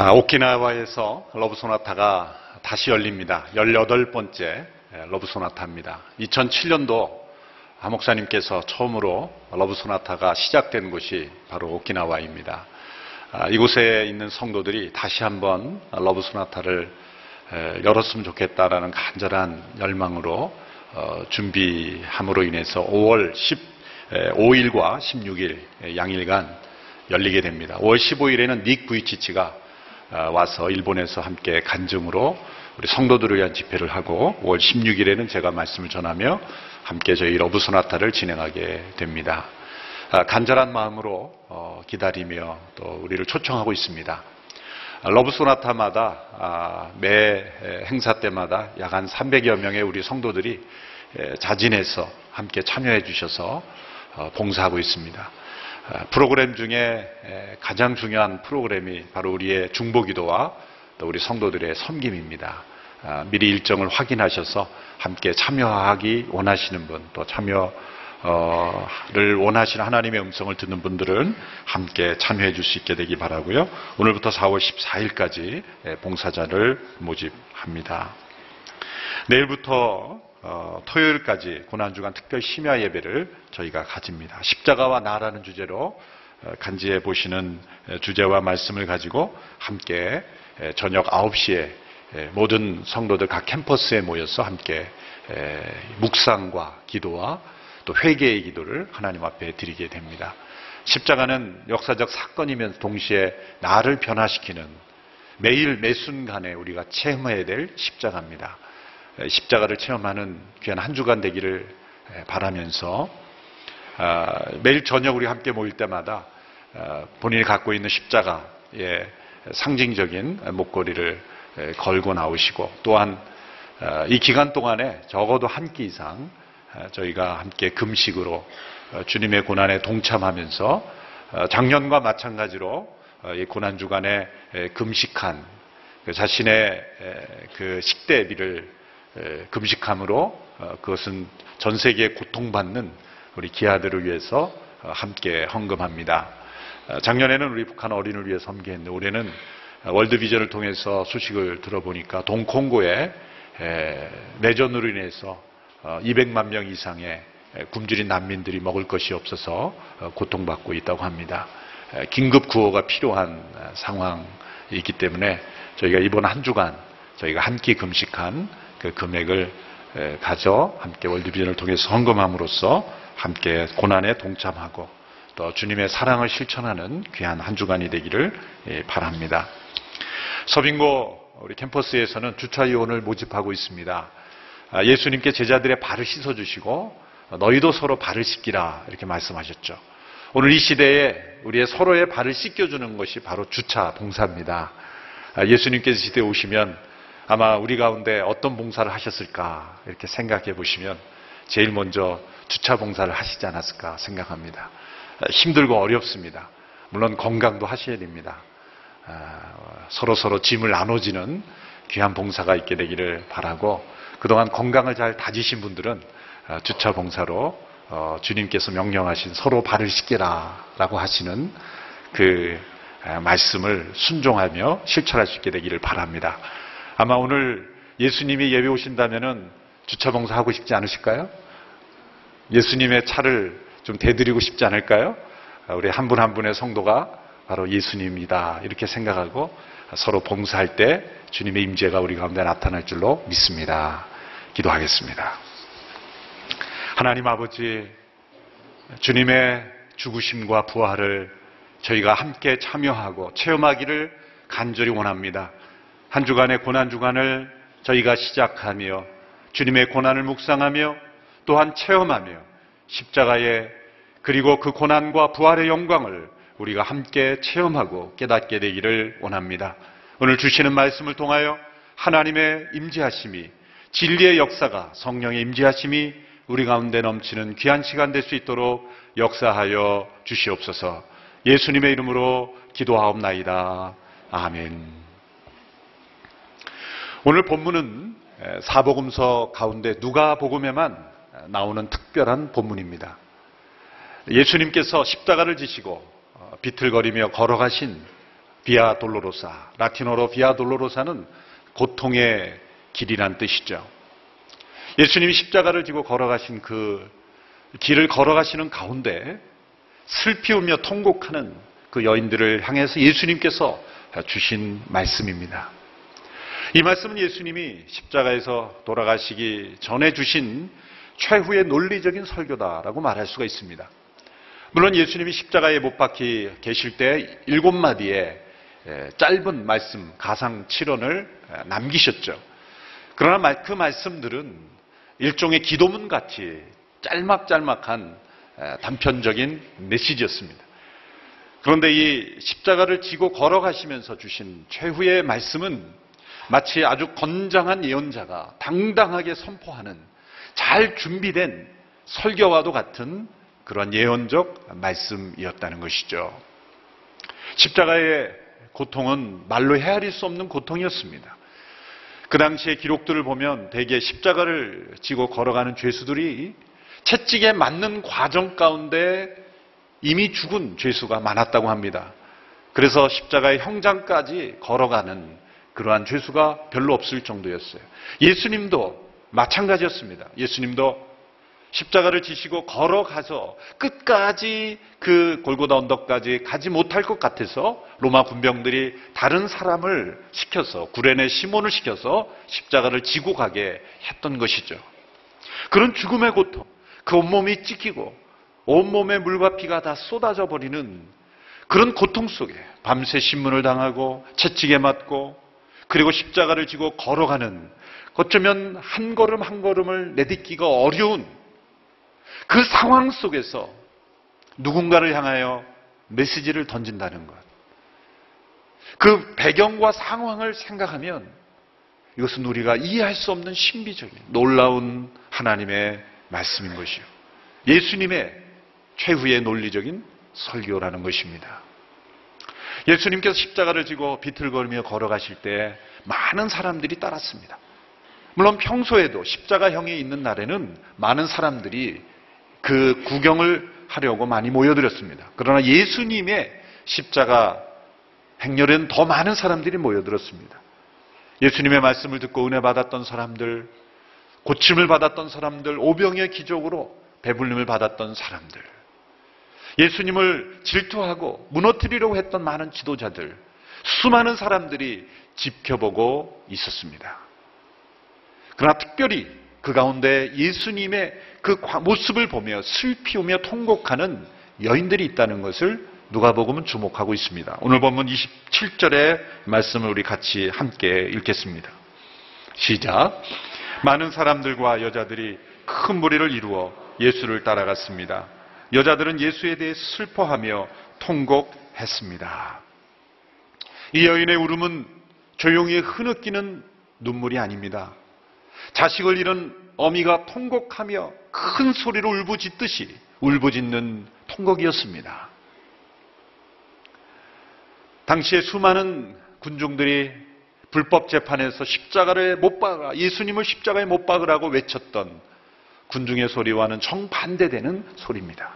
아, 오키나와에서 러브 소나타가 다시 열립니다. 18번째 러브 소나타입니다. 2007년도 하 목사님께서 처음으로 러브 소나타가 시작된 곳이 바로 오키나와입니다. 아, 이곳에 있는 성도들이 다시 한번 러브 소나타를 에, 열었으면 좋겠다라는 간절한 열망으로 어, 준비함으로 인해서 5월 15일과 16일 양일간 열리게 됩니다. 5월 15일에는 닉 부이치치가 어, 와서 일본에서 함께 간증으로 우리 성도들을 위한 집회를 하고 5월 16일에는 제가 말씀을 전하며 함께 저희 러브 소나타를 진행하게 됩니다. 아, 간절한 마음으로 어, 기다리며 또 우리를 초청하고 있습니다. 아, 러브 소나타마다 아, 매 행사 때마다 약 한 300여 명의 우리 성도들이 에, 자진해서 함께 참여해 주셔서 어, 봉사하고 있습니다. 아, 프로그램 중에 에, 가장 중요한 프로그램이 바로 우리의 중보기도와 또 우리 성도들의 섬김입니다. 아, 미리 일정을 확인하셔서 함께 참여하기 원하시는 분, 또 참여를 원하시는 하나님의 음성을 듣는 분들은 함께 참여해 줄 수 있게 되기 바라고요. 오늘부터 4월 14일까지 봉사자를 모집합니다. 내일부터 어, 토요일까지 고난주간 특별 심야 예배를 저희가 가집니다. 십자가와 나라는 주제로 어, 간지해 보시는 에, 주제와 말씀을 가지고 함께 에, 저녁 9시에 에, 모든 성도들 각 캠퍼스에 모여서 함께 에, 묵상과 기도와 또 회개의 기도를 하나님 앞에 드리게 됩니다. 십자가는 역사적 사건이면서 동시에 나를 변화시키는 매일 매 순간에 우리가 체험해야 될 십자가입니다. 십자가를 체험하는 귀한 한 주간 되기를 바라면서 아, 매일 저녁 우리 함께 모일 때마다 아, 본인이 갖고 있는 십자가의 상징적인 목걸이를 걸고 나오시고 또한 아, 이 기간 동안에 적어도 한 끼 이상 저희가 함께 금식으로 어, 주님의 고난에 동참하면서 어, 작년과 마찬가지로 어, 이 고난 주간에 금식한 그 자신의 그 식대비를 금식함으로 그것은 전 세계에 고통받는 우리 기아들을 위해서 함께 헌금합니다. 작년에는 우리 북한 어린을 위해 섬기했는데 올해는 월드비전을 통해서 소식을 들어보니까 동콩고에 내전으로 인해서 200만 명 이상의 굶주린 난민들이 먹을 것이 없어서 고통받고 있다고 합니다. 긴급 구호가 필요한 상황이기 때문에 저희가 이번 한 주간 저희가 한 끼 금식한 그 금액을 가져 함께 월드비전을 통해서 헌금함으로써 함께 고난에 동참하고 또 주님의 사랑을 실천하는 귀한 한 주간이 되기를 바랍니다. 서빙고 우리 캠퍼스에서는 주차 이원을 모집하고 있습니다. 아, 예수님께 제자들의 발을 씻어주시고 너희도 서로 발을 씻기라 이렇게 말씀하셨죠. 오늘 이 시대에 우리의 서로의 발을 씻겨주는 것이 바로 주차 봉사입니다. 아, 예수님께서 시대에 오시면 아마 우리 가운데 어떤 봉사를 하셨을까 이렇게 생각해 보시면 제일 먼저 주차 봉사를 하시지 않았을까 생각합니다. 아, 힘들고 어렵습니다. 물론 건강도 하셔야 됩니다. 서로 서로 짐을 나눠지는 귀한 봉사가 있게 되기를 바라고 그동안 건강을 잘 다지신 분들은 어, 주차 봉사로 어, 주님께서 명령하신 서로 발을 씻게라 라고 하시는 그 말씀을 순종하며 실천할 수 있게 되기를 바랍니다. 아마 오늘 예수님이 예배 오신다면은 주차 봉사 하고 싶지 않으실까요? 예수님의 차를 좀 대드리고 싶지 않을까요? 어, 우리 한분한 분의 성도가 바로 예수님이다 이렇게 생각하고 서로 봉사할 때 주님의 임재가 우리 가운데 나타날 줄로 믿습니다. 기도하겠습니다. 하나님 아버지, 주님의 죽으심과 부활을 저희가 함께 참여하고 체험하기를 간절히 원합니다. 한 주간의 고난 주간을 저희가 시작하며 주님의 고난을 묵상하며 또한 체험하며 십자가의 그리고 그 고난과 부활의 영광을 우리가 함께 체험하고 깨닫게 되기를 원합니다. 오늘 주시는 말씀을 통하여 하나님의 임재하심이 진리의 역사가 성령의 임재하심이 우리 가운데 넘치는 귀한 시간 될 수 있도록 역사하여 주시옵소서. 예수님의 이름으로 기도하옵나이다. 아멘. 오늘 본문은 사복음서 가운데 누가복음에만 나오는 특별한 본문입니다. 예수님께서 십자가를 지시고 어, 비틀거리며 걸어가신 비아 돌로로사, 라틴어로 비아 돌로로사는 고통의 길이란 뜻이죠. 예수님이 십자가를 지고 걸어가신 그 길을 걸어가시는 가운데 슬피 우며 통곡하는 그 여인들을 향해서 예수님께서 주신 말씀입니다. 이 말씀은 예수님이 십자가에서 돌아가시기 전에 주신 최후의 논리적인 설교다라고 말할 수가 있습니다. 물론 예수님이 십자가에 못 박히 계실 때 일곱 마디의 짧은 말씀, 가상 7원을 남기셨죠. 그러나 그 말씀들은 일종의 기도문 같이 짤막짤막한 단편적인 메시지였습니다. 그런데 이 십자가를 지고 걸어가시면서 주신 최후의 말씀은 마치 아주 건장한 예언자가 당당하게 선포하는 잘 준비된 설교와도 같은 그런 예언적 말씀이었다는 것이죠. 십자가의 고통은 말로 헤아릴 수 없는 고통이었습니다. 그 당시의 기록들을 보면 대개 십자가를 지고 걸어가는 죄수들이 채찍에 맞는 과정 가운데 이미 죽은 죄수가 많았다고 합니다. 그래서 십자가의 형장까지 걸어가는 그러한 죄수가 별로 없을 정도였어요. 예수님도 마찬가지였습니다. 예수님도 십자가를 지시고 걸어가서 끝까지 그 골고다 언덕까지 가지 못할 것 같아서 로마 군병들이 다른 사람을 시켜서 구레네 시몬을 시켜서 십자가를 지고 가게 했던 것이죠. 그런 죽음의 고통, 그 온몸이 찢기고 온몸에 물과 피가 다 쏟아져 버리는 그런 고통 속에 밤새 신문을 당하고 채찍에 맞고 그리고 십자가를 지고 걸어가는 어쩌면 한 걸음 한 걸음을 내딛기가 어려운 그 상황 속에서 누군가를 향하여 메시지를 던진다는 것. 그 배경과 상황을 생각하면 이것은 우리가 이해할 수 없는 신비적인 놀라운 하나님의 말씀인 것이요. 예수님의 최후의 논리적인 설교라는 것입니다. 예수님께서 십자가를 지고 비틀거리며 걸어가실 때 많은 사람들이 따랐습니다. 물론 평소에도 십자가형에 있는 날에는 많은 사람들이 그 구경을 하려고 많이 모여들었습니다. 그러나 예수님의 십자가 행렬에는 더 많은 사람들이 모여들었습니다. 예수님의 말씀을 듣고 은혜 받았던 사람들, 고침을 받았던 사람들, 오병의 기적으로 배불림을 받았던 사람들, 예수님을 질투하고 무너뜨리려고 했던 많은 지도자들, 수많은 사람들이 지켜보고 있었습니다. 그러나 특별히 그 가운데 예수님의 그 모습을 보며 슬피우며 통곡하는 여인들이 있다는 것을 누가복음은 주목하고 있습니다. 오늘 본문 27절의 말씀을 우리 같이 함께 읽겠습니다. 시작. 많은 사람들과 여자들이 큰 무리를 이루어 예수를 따라갔습니다. 여자들은 예수에 대해 슬퍼하며 통곡했습니다. 이 여인의 울음은 조용히 흐느끼는 눈물이 아닙니다. 자식을 잃은 어미가 통곡하며 큰 소리로 울부짖듯이 울부짖는 통곡이었습니다. 당시에 수많은 군중들이 불법 재판에서 십자가를 못 박아 예수님을 십자가에 못 박으라고 외쳤던 군중의 소리와는 정반대되는 소리입니다.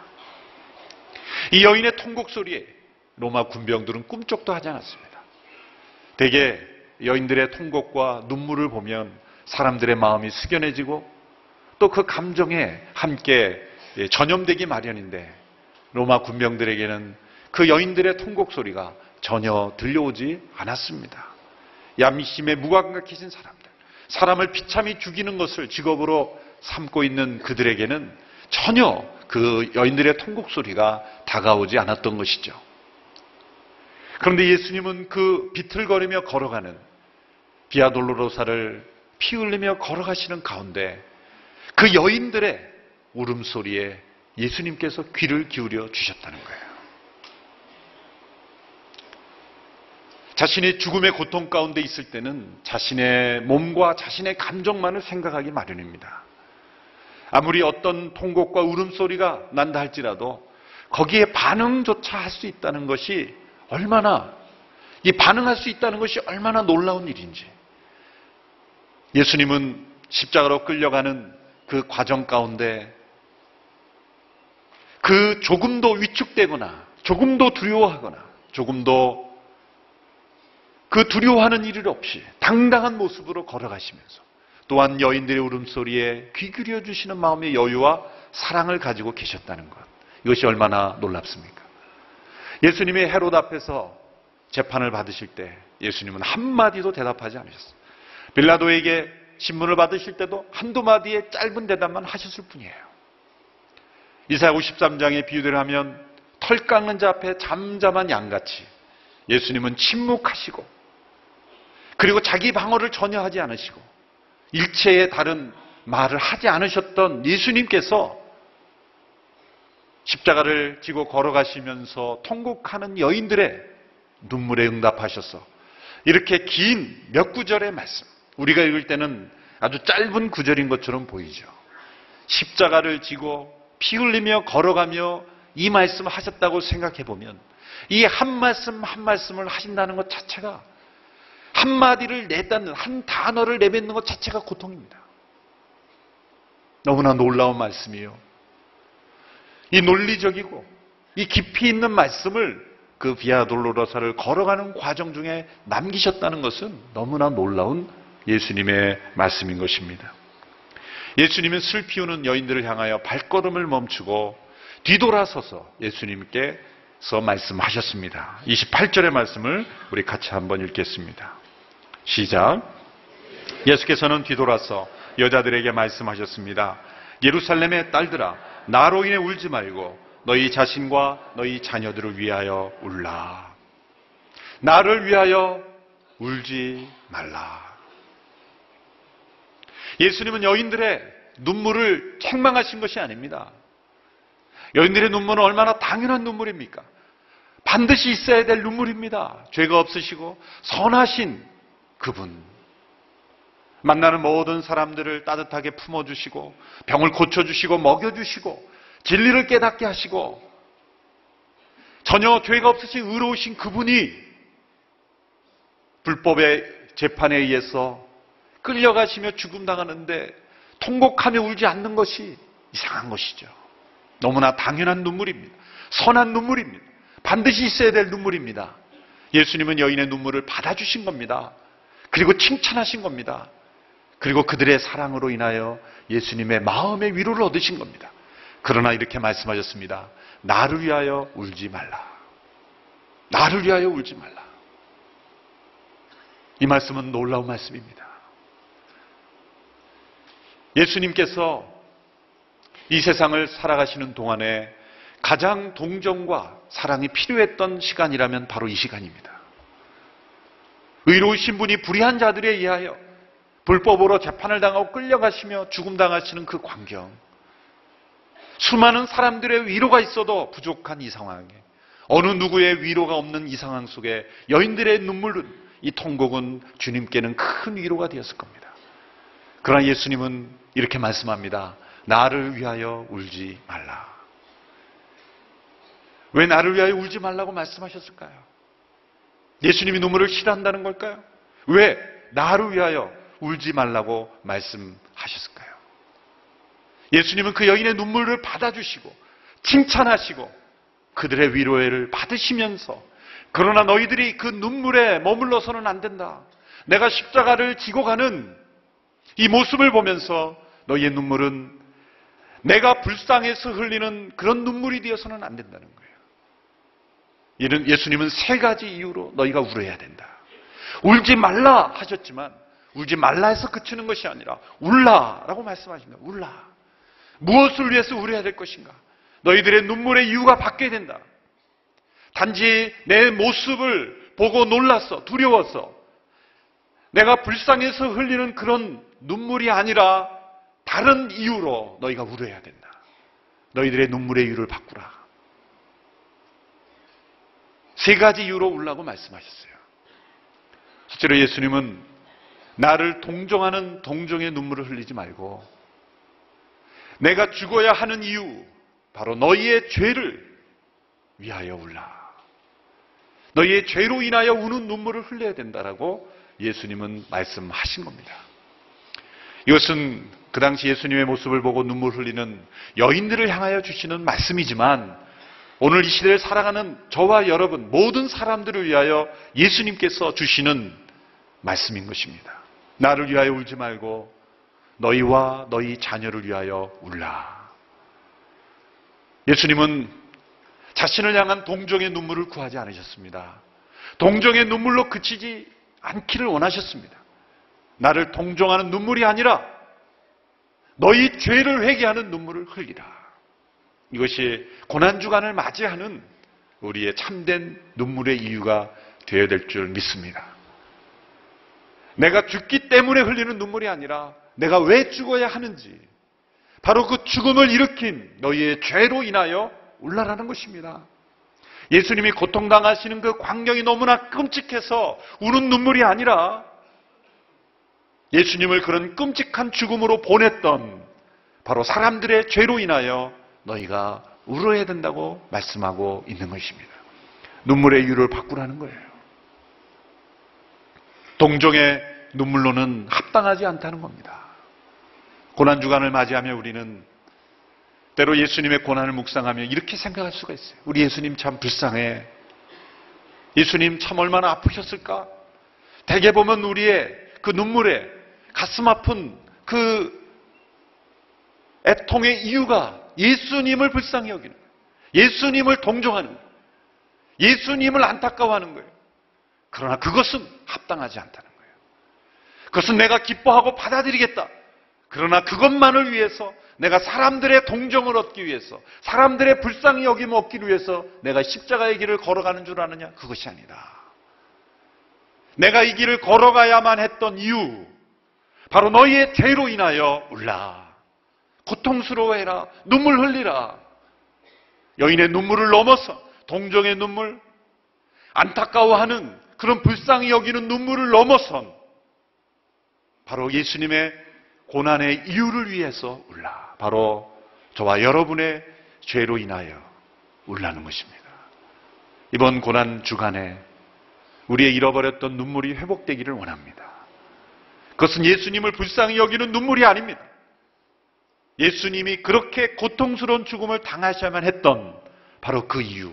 이 여인의 통곡 소리에 로마 군병들은 꿈쩍도 하지 않았습니다. 대개 여인들의 통곡과 눈물을 보면 사람들의 마음이 숙연해지고 또 그 감정에 함께 전염되기 마련인데 로마 군병들에게는 그 여인들의 통곡 소리가 전혀 들려오지 않았습니다. 야미심에 무감각해진 사람들, 사람을 비참히 죽이는 것을 직업으로 삼고 있는 그들에게는 전혀 그 여인들의 통곡 소리가 다가오지 않았던 것이죠. 그런데 예수님은 그 비틀거리며 걸어가는 비아돌로로사를 피 흘리며 걸어가시는 가운데 그 여인들의 울음소리에 예수님께서 귀를 기울여 주셨다는 거예요. 자신의 죽음의 고통 가운데 있을 때는 자신의 몸과 자신의 감정만을 생각하기 마련입니다. 아무리 어떤 통곡과 울음소리가 난다 할지라도 거기에 반응조차 할 수 있다는 것이 얼마나, 이 반응할 수 있다는 것이 얼마나 놀라운 일인지. 예수님은 십자가로 끌려가는 그 과정 가운데 그 조금도 위축되거나 조금도 두려워하거나 조금도 그 두려워하는 일 없이 당당한 모습으로 걸어가시면서 또한 여인들의 울음소리에 귀 기울여 주시는 마음의 여유와 사랑을 가지고 계셨다는 것. 이것이 얼마나 놀랍습니까? 예수님이 헤롯 앞에서 재판을 받으실 때 예수님은 한마디도 대답하지 않으셨어요. 빌라도에게 신문을 받으실 때도 한두 마디의 짧은 대답만 하셨을 뿐이에요. 이사야 53장의 비유대로 하면 털 깎는 자 앞에 잠잠한 양같이 예수님은 침묵하시고 그리고 자기 방어를 전혀 하지 않으시고 일체의 다른 말을 하지 않으셨던 예수님께서 십자가를 지고 걸어가시면서 통곡하는 여인들의 눈물에 응답하셔서 이렇게 긴 몇 구절의 말씀, 우리가 읽을 때는 아주 짧은 구절인 것처럼 보이죠. 십자가를 지고 피 흘리며 걸어가며 이 말씀을 하셨다고 생각해 보면 이 한 말씀 한 말씀을 하신다는 것 자체가 한마디를 내다는 한 단어를 내뱉는 것 자체가 고통입니다. 너무나 놀라운 말씀이에요. 이 논리적이고 이 깊이 있는 말씀을 그 비아 돌로로사를 걸어가는 과정 중에 남기셨다는 것은 너무나 놀라운 예수님의 말씀인 것입니다. 예수님은 슬피 우는 여인들을 향하여 발걸음을 멈추고 뒤돌아서서 예수님께서 말씀하셨습니다. 28절의 말씀을 우리 같이 한번 읽겠습니다. 시작. 예수께서는 뒤돌아서 여자들에게 말씀하셨습니다. 예루살렘의 딸들아, 나로 인해 울지 말고 너희 자신과 너희 자녀들을 위하여 울라. 나를 위하여 울지 말라. 예수님은 여인들의 눈물을 책망하신 것이 아닙니다. 여인들의 눈물은 얼마나 당연한 눈물입니까? 반드시 있어야 될 눈물입니다. 죄가 없으시고 선하신 그분. 만나는 모든 사람들을 따뜻하게 품어주시고 병을 고쳐주시고 먹여주시고 진리를 깨닫게 하시고 전혀 죄가 없으신 의로우신 그분이 불법의 재판에 의해서 끌려가시며 죽음당하는데 통곡하며 울지 않는 것이 이상한 것이죠. 너무나 당연한 눈물입니다. 선한 눈물입니다. 반드시 있어야 될 눈물입니다. 예수님은 여인의 눈물을 받아주신 겁니다. 그리고 칭찬하신 겁니다. 그리고 그들의 사랑으로 인하여 예수님의 마음의 위로를 얻으신 겁니다. 그러나 이렇게 말씀하셨습니다. 나를 위하여 울지 말라. 나를 위하여 울지 말라. 이 말씀은 놀라운 말씀입니다. 예수님께서 이 세상을 살아가시는 동안에 가장 동정과 사랑이 필요했던 시간이라면 바로 이 시간입니다. 의로우신 분이 불의한 자들에 의하여 불법으로 재판을 당하고 끌려가시며 죽음당하시는 그 광경. 수많은 사람들의 위로가 있어도 부족한 이 상황에 어느 누구의 위로가 없는 이 상황 속에 여인들의 눈물은 이 통곡은 주님께는 큰 위로가 되었을 겁니다. 그러나 예수님은 이렇게 말씀합니다. 나를 위하여 울지 말라. 왜 나를 위하여 울지 말라고 말씀하셨을까요? 예수님이 눈물을 싫어한다는 걸까요? 왜 나를 위하여 울지 말라고 말씀하셨을까요? 예수님은 그 여인의 눈물을 받아주시고 칭찬하시고 그들의 위로를 받으시면서 그러나 너희들이 그 눈물에 머물러서는 안 된다. 내가 십자가를 지고 가는 이 모습을 보면서 너희의 눈물은 내가 불쌍해서 흘리는 그런 눈물이 되어서는 안 된다는 거예요. 이는 예수님은 세 가지 이유로 너희가 울어야 된다. 울지 말라 하셨지만 울지 말라 해서 그치는 것이 아니라 울라라고 말씀하십니다. 울라. 무엇을 위해서 울어야 될 것인가? 너희들의 눈물의 이유가 바뀌어야 된다. 단지 내 모습을 보고 놀랐어, 두려워서 내가 불쌍해서 흘리는 그런 눈물이 아니라 다른 이유로 너희가 울어야 된다. 너희들의 눈물의 이유를 바꾸라. 세 가지 이유로 울라고 말씀하셨어요. 실제로 예수님은 나를 동정하는 동정의 눈물을 흘리지 말고 내가 죽어야 하는 이유, 바로 너희의 죄를 위하여 울라. 너희의 죄로 인하여 우는 눈물을 흘려야 된다라고 예수님은 말씀하신 겁니다. 이것은 그 당시 예수님의 모습을 보고 눈물 흘리는 여인들을 향하여 주시는 말씀이지만 오늘 이 시대를 살아가는 저와 여러분 모든 사람들을 위하여 예수님께서 주시는 말씀인 것입니다. 나를 위하여 울지 말고 너희와 너희 자녀를 위하여 울라. 예수님은 자신을 향한 동정의 눈물을 구하지 않으셨습니다. 동정의 눈물로 그치지 않기를 원하셨습니다. 나를 동정하는 눈물이 아니라 너희 죄를 회개하는 눈물을 흘리라. 이것이 고난주간을 맞이하는 우리의 참된 눈물의 이유가 되어야 될 줄 믿습니다. 내가 죽기 때문에 흘리는 눈물이 아니라 내가 왜 죽어야 하는지 바로 그 죽음을 일으킨 너희의 죄로 인하여 울라라는 것입니다. 예수님이 고통당하시는 그 광경이 너무나 끔찍해서 우는 눈물이 아니라 예수님을 그런 끔찍한 죽음으로 보냈던 바로 사람들의 죄로 인하여 너희가 울어야 된다고 말씀하고 있는 것입니다. 눈물의 이유를 바꾸라는 거예요. 동정의 눈물로는 합당하지 않다는 겁니다. 고난주간을 맞이하며 우리는 때로 예수님의 고난을 묵상하며 이렇게 생각할 수가 있어요. 우리 예수님 참 불쌍해. 예수님 참 얼마나 아프셨을까? 대개 보면 우리의 그 눈물에 가슴 아픈 그 애통의 이유가 예수님을 불쌍히 여기는 거예요. 예수님을 동정하는 거예요. 예수님을 안타까워하는 거예요. 그러나 그것은 합당하지 않다는 거예요. 그것은 내가 기뻐하고 받아들이겠다. 그러나 그것만을 위해서 내가 사람들의 동정을 얻기 위해서 사람들의 불쌍히 여김을 얻기 위해서 내가 십자가의 길을 걸어가는 줄 아느냐? 그것이 아니다. 내가 이 길을 걸어가야만 했던 이유 바로 너희의 죄로 인하여 울라. 고통스러워해라. 눈물 흘리라. 여인의 눈물을 넘어서 동정의 눈물, 안타까워하는 그런 불쌍히 여기는 눈물을 넘어선 바로 예수님의 고난의 이유를 위해서 울라. 바로 저와 여러분의 죄로 인하여 울라는 것입니다. 이번 고난 주간에 우리의 잃어버렸던 눈물이 회복되기를 원합니다. 그것은 예수님을 불쌍히 여기는 눈물이 아닙니다. 예수님이 그렇게 고통스러운 죽음을 당하셔야만 했던 바로 그 이유.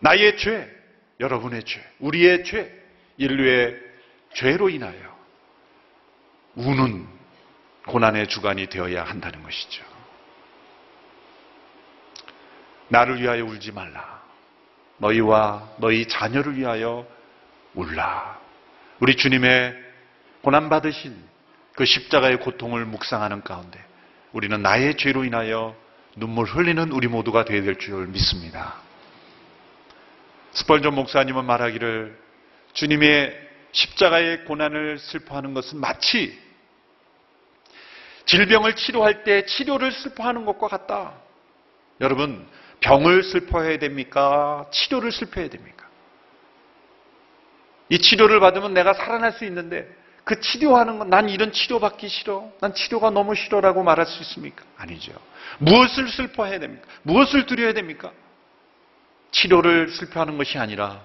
나의 죄, 여러분의 죄, 우리의 죄, 인류의 죄로 인하여 우는 고난의 주간이 되어야 한다는 것이죠. 나를 위하여 울지 말라. 너희와 너희 자녀를 위하여 울라. 우리 주님의 고난받으신 그 십자가의 고통을 묵상하는 가운데 우리는 나의 죄로 인하여 눈물 흘리는 우리 모두가 되어야 될 줄 믿습니다. 스펄전 목사님은 말하기를 주님의 십자가의 고난을 슬퍼하는 것은 마치 질병을 치료할 때 치료를 슬퍼하는 것과 같다. 여러분, 병을 슬퍼해야 됩니까? 치료를 슬퍼해야 됩니까? 이 치료를 받으면 내가 살아날 수 있는데 그 치료하는 건 난 이런 치료받기 싫어. 난 치료가 너무 싫어라고 말할 수 있습니까? 아니죠. 무엇을 슬퍼해야 됩니까? 무엇을 두려워야 됩니까? 치료를 슬퍼하는 것이 아니라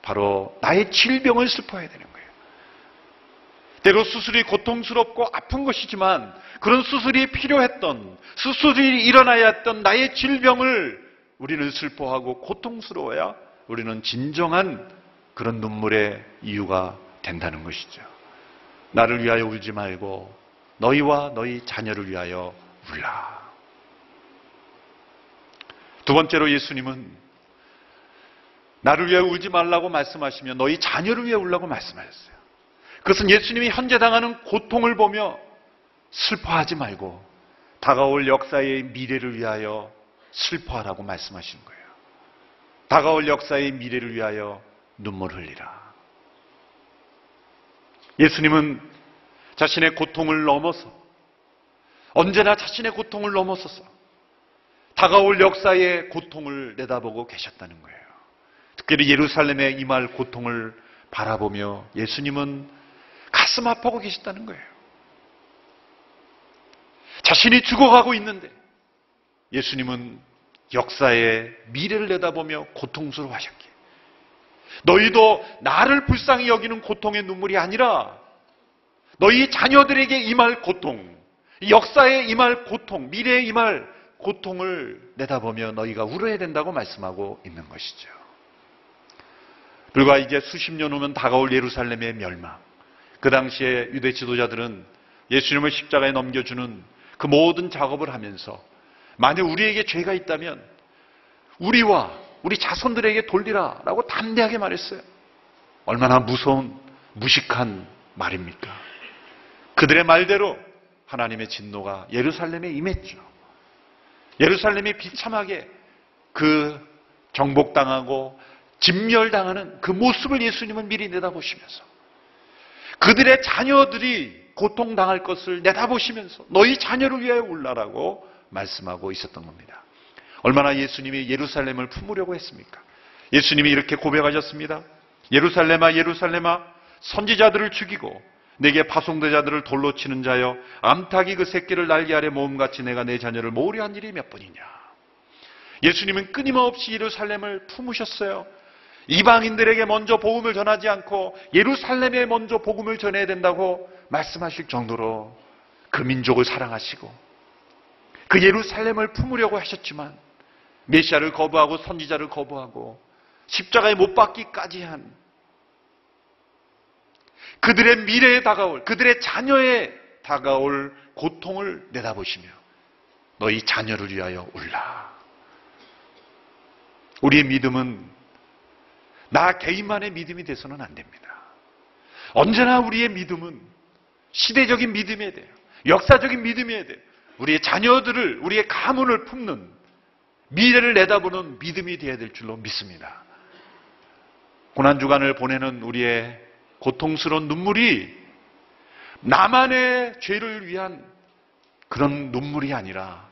바로 나의 질병을 슬퍼해야 되는 거예요. 때로 수술이 고통스럽고 아픈 것이지만 그런 수술이 필요했던 수술이 일어나야 했던 나의 질병을 우리는 슬퍼하고 고통스러워야 우리는 진정한 그런 눈물의 이유가 된다는 것이죠. 나를 위하여 울지 말고 너희와 너희 자녀를 위하여 울라. 두 번째로 예수님은 나를 위해 울지 말라고 말씀하시며 너희 자녀를 위해 울라고 말씀하셨어요. 그것은 예수님이 현재 당하는 고통을 보며 슬퍼하지 말고 다가올 역사의 미래를 위하여 슬퍼하라고 말씀하시는 거예요. 다가올 역사의 미래를 위하여 눈물 흘리라. 예수님은 자신의 고통을 넘어서 언제나 자신의 고통을 넘어서서 다가올 역사의 고통을 내다보고 계셨다는 거예요. 특별히 예루살렘에 임할 고통을 바라보며 예수님은 가슴 아파하고 계셨다는 거예요. 자신이 죽어가고 있는데 예수님은 역사의 미래를 내다보며 고통스러워 하셨기에 너희도 나를 불쌍히 여기는 고통의 눈물이 아니라 너희 자녀들에게 임할 고통, 역사에 임할 고통, 미래에 임할 고통을 내다보며 너희가 울어야 된다고 말씀하고 있는 것이죠. 불과 이제 수십 년 후면 다가올 예루살렘의 멸망. 그 당시에 유대 지도자들은 예수님을 십자가에 넘겨주는 그 모든 작업을 하면서 만약 우리에게 죄가 있다면 우리와 우리 자손들에게 돌리라 라고 담대하게 말했어요. 얼마나 무서운 무식한 말입니까? 그들의 말대로 하나님의 진노가 예루살렘에 임했죠. 예루살렘이 비참하게 그 정복당하고 진멸당하는 그 모습을 예수님은 미리 내다보시면서 그들의 자녀들이 고통당할 것을 내다보시면서 너희 자녀를 위하여 울라라고 말씀하고 있었던 겁니다. 얼마나 예수님이 예루살렘을 품으려고 했습니까? 예수님이 이렇게 고백하셨습니다. 예루살렘아 예루살렘아 선지자들을 죽이고 내게 파송대자들을 돌로 치는 자여 암탉이 그 새끼를 날개 아래 모음같이 내가 내 자녀를 모으려 한 일이 몇 번이냐. 예수님은 끊임없이 예루살렘을 품으셨어요. 이방인들에게 먼저 복음을 전하지 않고 예루살렘에 먼저 복음을 전해야 된다고 말씀하실 정도로 그 민족을 사랑하시고 그 예루살렘을 품으려고 하셨지만 메시아를 거부하고 선지자를 거부하고 십자가에 못 박기까지 한 그들의 미래에 다가올 그들의 자녀에 다가올 고통을 내다보시며 너희 자녀를 위하여 울라. 우리의 믿음은 나 개인만의 믿음이 돼서는 안 됩니다. 언제나 우리의 믿음은 시대적인 믿음이어야 돼요. 역사적인 믿음이어야 돼요. 우리의 자녀들을, 우리의 가문을 품는 미래를 내다보는 믿음이 되어야 될 줄로 믿습니다. 고난주간을 보내는 우리의 고통스러운 눈물이 나만의 죄를 위한 그런 눈물이 아니라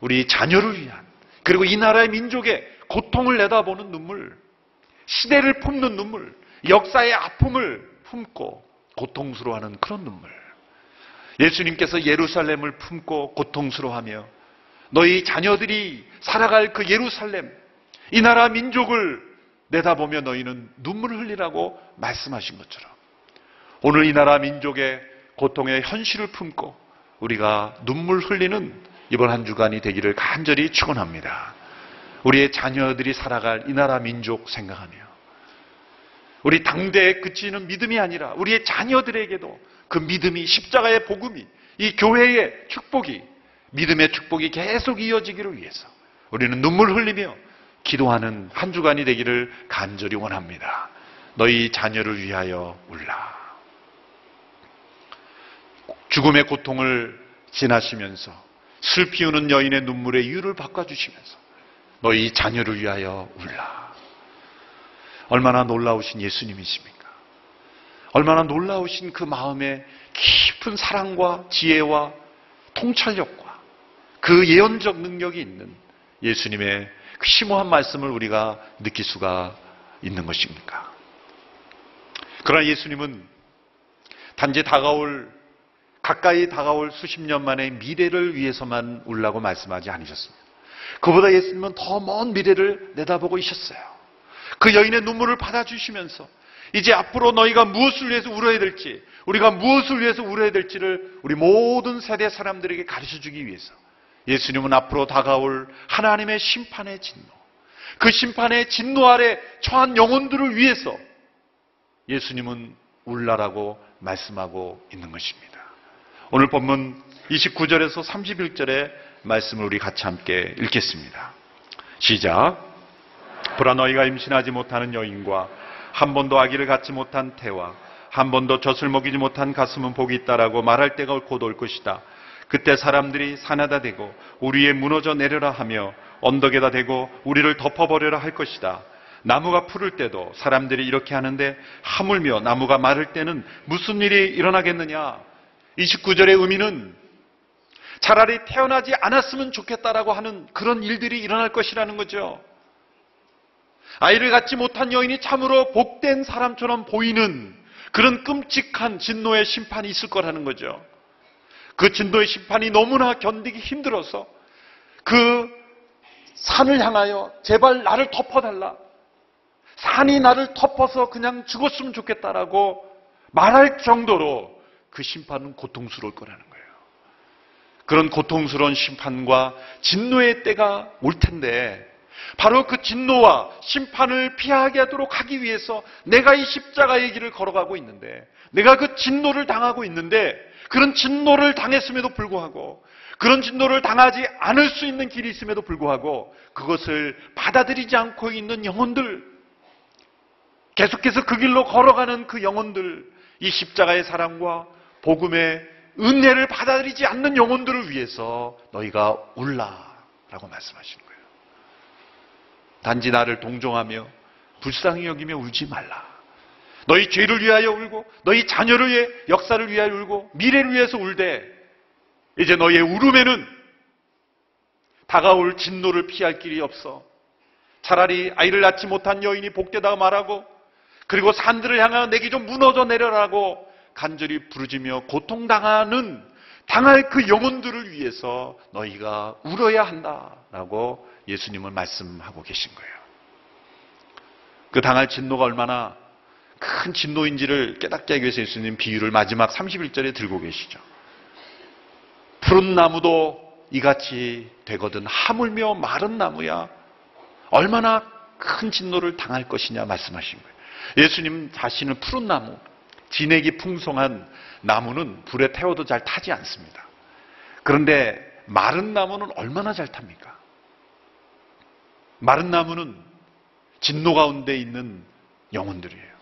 우리 자녀를 위한 그리고 이 나라의 민족의 고통을 내다보는 눈물, 시대를 품는 눈물, 역사의 아픔을 품고 고통스러워하는 그런 눈물. 예수님께서 예루살렘을 품고 고통스러워하며 너희 자녀들이 살아갈 그 예루살렘, 이 나라 민족을 내다보며 너희는 눈물을 흘리라고 말씀하신 것처럼 오늘 이 나라 민족의 고통의 현실을 품고 우리가 눈물 흘리는 이번 한 주간이 되기를 간절히 축원합니다. 우리의 자녀들이 살아갈 이 나라 민족 생각하며 우리 당대에 그치는 믿음이 아니라 우리의 자녀들에게도 그 믿음이 십자가의 복음이 이 교회의 축복이 믿음의 축복이 계속 이어지기를 위해서 우리는 눈물 흘리며 기도하는 한 주간이 되기를 간절히 원합니다. 너희 자녀를 위하여 울라. 죽음의 고통을 지나시면서 슬피 우는 여인의 눈물의 이유를 바꿔주시면서 너희 자녀를 위하여 울라. 얼마나 놀라우신 예수님이십니까? 얼마나 놀라우신 그 마음의 깊은 사랑과 지혜와 통찰력과 그 예언적 능력이 있는 예수님의 그 심오한 말씀을 우리가 느낄 수가 있는 것입니까? 그러나 예수님은 단지 다가올 가까이 다가올 수십 년 만의 미래를 위해서만 울라고 말씀하지 않으셨습니다. 그보다 예수님은 더 먼 미래를 내다보고 있었어요. 그 여인의 눈물을 받아주시면서 이제 앞으로 너희가 무엇을 위해서 울어야 될지, 우리가 무엇을 위해서 울어야 될지를 우리 모든 세대 사람들에게 가르쳐 주기 위해서 예수님은 앞으로 다가올 하나님의 심판의 진노, 그 심판의 진노 아래 처한 영혼들을 위해서 예수님은 울라라고 말씀하고 있는 것입니다. 오늘 본문 29절에서 31절의 말씀을 우리 같이 함께 읽겠습니다. 시작. 보라 너희가 임신하지 못하는 여인과 한 번도 아기를 갖지 못한 태와 한 번도 젖을 먹이지 못한 가슴은 복이 있다라고 말할 때가 곧 올 것이다. 그때 사람들이 산에다 대고 우리에 무너져 내려라 하며 언덕에다 대고 우리를 덮어버려라 할 것이다. 나무가 푸를 때도 사람들이 이렇게 하는데 하물며 나무가 마를 때는 무슨 일이 일어나겠느냐? 29절의 의미는 차라리 태어나지 않았으면 좋겠다라고 하는 그런 일들이 일어날 것이라는 거죠. 아이를 갖지 못한 여인이 참으로 복된 사람처럼 보이는 그런 끔찍한 진노의 심판이 있을 거라는 거죠. 그 진노의 심판이 너무나 견디기 힘들어서 그 산을 향하여 제발 나를 덮어달라. 산이 나를 덮어서 그냥 죽었으면 좋겠다라고 말할 정도로 그 심판은 고통스러울 거라는 거예요. 그런 고통스러운 심판과 진노의 때가 올 텐데 바로 그 진노와 심판을 피하게 하도록 하기 위해서 내가 이 십자가의 길을 걸어가고 있는데 내가 그 진노를 당하고 있는데 그런 진노를 당했음에도 불구하고 그런 진노를 당하지 않을 수 있는 길이 있음에도 불구하고 그것을 받아들이지 않고 있는 영혼들 계속해서 그 길로 걸어가는 그 영혼들 이 십자가의 사랑과 복음의 은혜를 받아들이지 않는 영혼들을 위해서 너희가 울라라고 말씀하시는 거예요. 단지 나를 동정하며 불쌍히 여기며 울지 말라. 너희 죄를 위하여 울고 너희 자녀를 위해 역사를 위하여 울고 미래를 위해서 울되 이제 너희의 울음에는 다가올 진노를 피할 길이 없어. 차라리 아이를 낳지 못한 여인이 복되다 말하고 그리고 산들을 향하여 내게 좀 무너져 내려라고 간절히 부르짖며 고통당하는 당할 그 영혼들을 위해서 너희가 울어야 한다라고 예수님은 말씀하고 계신 거예요. 그 당할 진노가 얼마나 큰 진노인지를 깨닫게 하기 위해서 예수님 비유를 마지막 31절에 들고 계시죠. 푸른 나무도 이같이 되거든 하물며 마른 나무야 얼마나 큰 진노를 당할 것이냐 말씀하신 거예요. 예수님 자신은 푸른 나무, 진액이 풍성한 나무는 불에 태워도 잘 타지 않습니다. 그런데 마른 나무는 얼마나 잘 탑니까? 마른 나무는 진노 가운데 있는 영혼들이에요.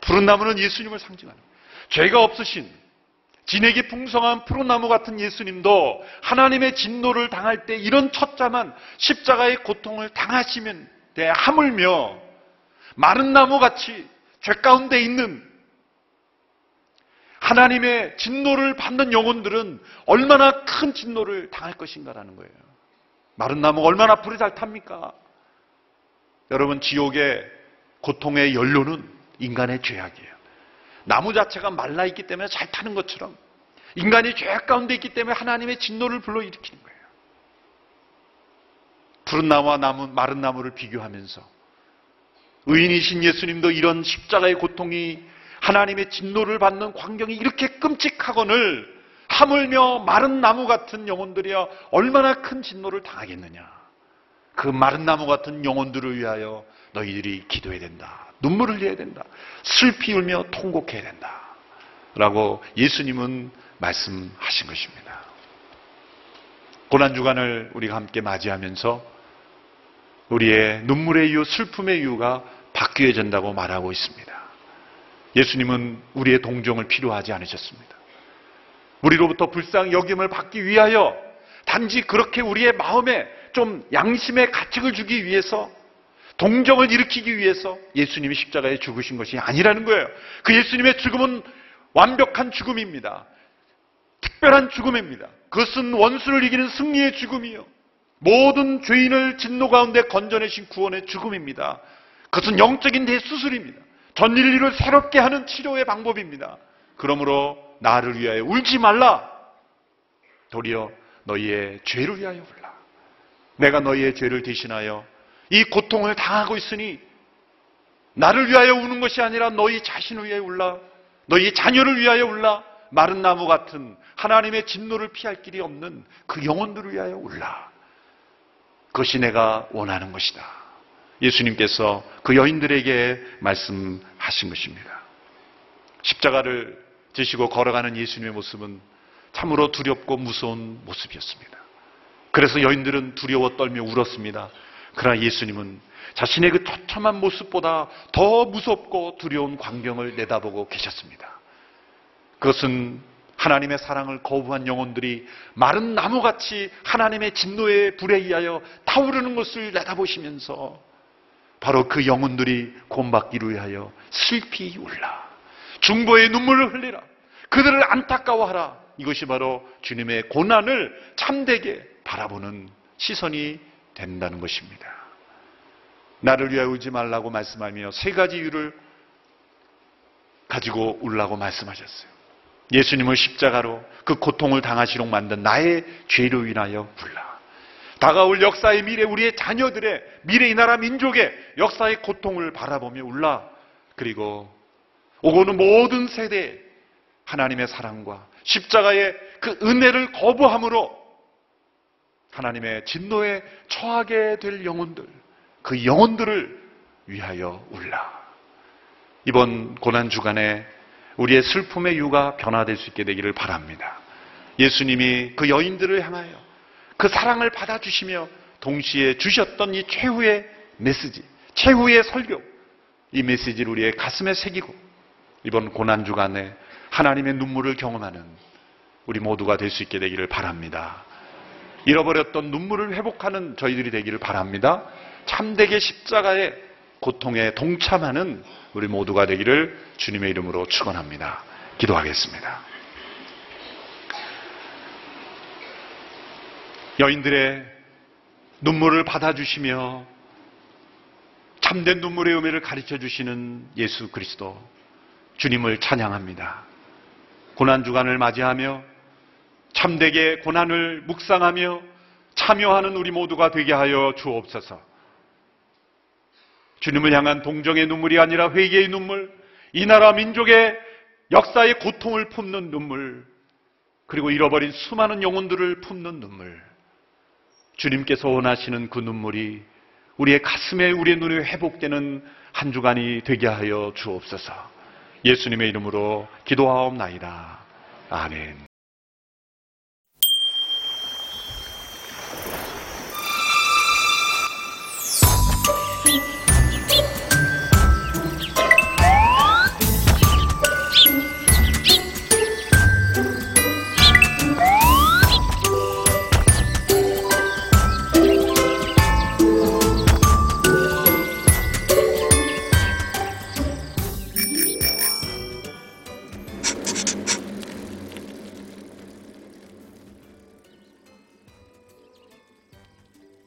푸른 나무는 예수님을 상징하는. 죄가 없으신 진액이 풍성한 푸른 나무 같은 예수님도 하나님의 진노를 당할 때 이런 첫자만 십자가의 고통을 당하시면 돼 하물며 마른 나무 같이 죄 가운데 있는 하나님의 진노를 받는 영혼들은 얼마나 큰 진노를 당할 것인가라는 거예요. 마른 나무가 얼마나 불이 잘 탑니까? 여러분, 지옥의 고통의 연료는 인간의 죄악이에요. 나무 자체가 말라 있기 때문에 잘 타는 것처럼 인간이 죄악 가운데 있기 때문에 하나님의 진노를 불러일으키는 거예요. 푸른 나무와 나무, 마른 나무를 비교하면서 의인이신 예수님도 이런 십자가의 고통이 하나님의 진노를 받는 광경이 이렇게 끔찍하거늘 하물며 마른 나무 같은 영혼들이야 얼마나 큰 진노를 당하겠느냐. 그 마른 나무 같은 영혼들을 위하여 너희들이 기도해야 된다. 눈물을 흘려야 된다. 슬피 울며 통곡해야 된다. 라고 예수님은 말씀하신 것입니다. 고난주간을 우리가 함께 맞이하면서 우리의 눈물의 이유, 슬픔의 이유가 바뀌어진다고 말하고 있습니다. 예수님은 우리의 동정을 필요하지 않으셨습니다. 우리로부터 불쌍히 여김을 받기 위하여 단지 그렇게 우리의 마음에 좀 양심의 가책을 주기 위해서 동정을 일으키기 위해서 예수님이 십자가에 죽으신 것이 아니라는 거예요. 그 예수님의 죽음은 완벽한 죽음입니다. 특별한 죽음입니다. 그것은 원수를 이기는 승리의 죽음이요. 모든 죄인을 진노 가운데 건져내신 구원의 죽음입니다. 그것은 영적인 대수술입니다. 전 인류를 새롭게 하는 치료의 방법입니다. 그러므로 나를 위하여 울지 말라. 도리어 너희의 죄를 위하여 울라. 내가 너희의 죄를 대신하여 이 고통을 당하고 있으니 나를 위하여 우는 것이 아니라 너희 자신을 위하여 울라. 너희 자녀를 위하여 울라. 마른 나무 같은 하나님의 진노를 피할 길이 없는 그 영혼들을 위하여 울라. 그것이 내가 원하는 것이다. 예수님께서 그 여인들에게 말씀하신 것입니다. 십자가를 지시고 걸어가는 예수님의 모습은 참으로 두렵고 무서운 모습이었습니다. 그래서 여인들은 두려워 떨며 울었습니다. 그러나 예수님은 자신의 그 처참한 모습보다 더 무섭고 두려운 광경을 내다보고 계셨습니다. 그것은 하나님의 사랑을 거부한 영혼들이 마른 나무같이 하나님의 진노의 불에 의하여 타오르는 것을 내다보시면서 바로 그 영혼들이 구원받기를 위하여 슬피 울라. 중보의 눈물을 흘리라. 그들을 안타까워하라. 이것이 바로 주님의 고난을 참되게 바라보는 시선이 된다는 것입니다. 나를 위하여 울지 말라고 말씀하며 세 가지 이유를 가지고 울라고 말씀하셨어요. 예수님을 십자가로 그 고통을 당하시록 만든 나의 죄로 인하여 울라. 다가올 역사의 미래, 우리의 자녀들의 미래 이 나라 민족의 역사의 고통을 바라보며 울라. 그리고 오고는 모든 세대 하나님의 사랑과 십자가의 그 은혜를 거부함으로 하나님의 진노에 처하게 될 영혼들, 그 영혼들을 위하여 울라. 이번 고난 주간에 우리의 슬픔의 이유가 변화될 수 있게 되기를 바랍니다. 예수님이 그 여인들을 향하여 그 사랑을 받아주시며 동시에 주셨던 이 최후의 메시지, 최후의 설교, 이 메시지를 우리의 가슴에 새기고 이번 고난 주간에 하나님의 눈물을 경험하는 우리 모두가 될 수 있게 되기를 바랍니다. 잃어버렸던 눈물을 회복하는 저희들이 되기를 바랍니다. 참되게 십자가의 고통에 동참하는 우리 모두가 되기를 주님의 이름으로 축원합니다. 기도하겠습니다. 여인들의 눈물을 받아주시며 참된 눈물의 의미를 가르쳐 주시는 예수 그리스도 주님을 찬양합니다. 고난 주간을 맞이하며 참되게 고난을 묵상하며 참여하는 우리 모두가 되게 하여 주옵소서. 주님을 향한 동정의 눈물이 아니라 회개의 눈물, 이 나라 민족의 역사의 고통을 품는 눈물, 그리고 잃어버린 수많은 영혼들을 품는 눈물. 주님께서 원하시는 그 눈물이 우리의 가슴에 우리의 눈에 회복되는 한 주간이 되게 하여 주옵소서. 예수님의 이름으로 기도하옵나이다. 아멘.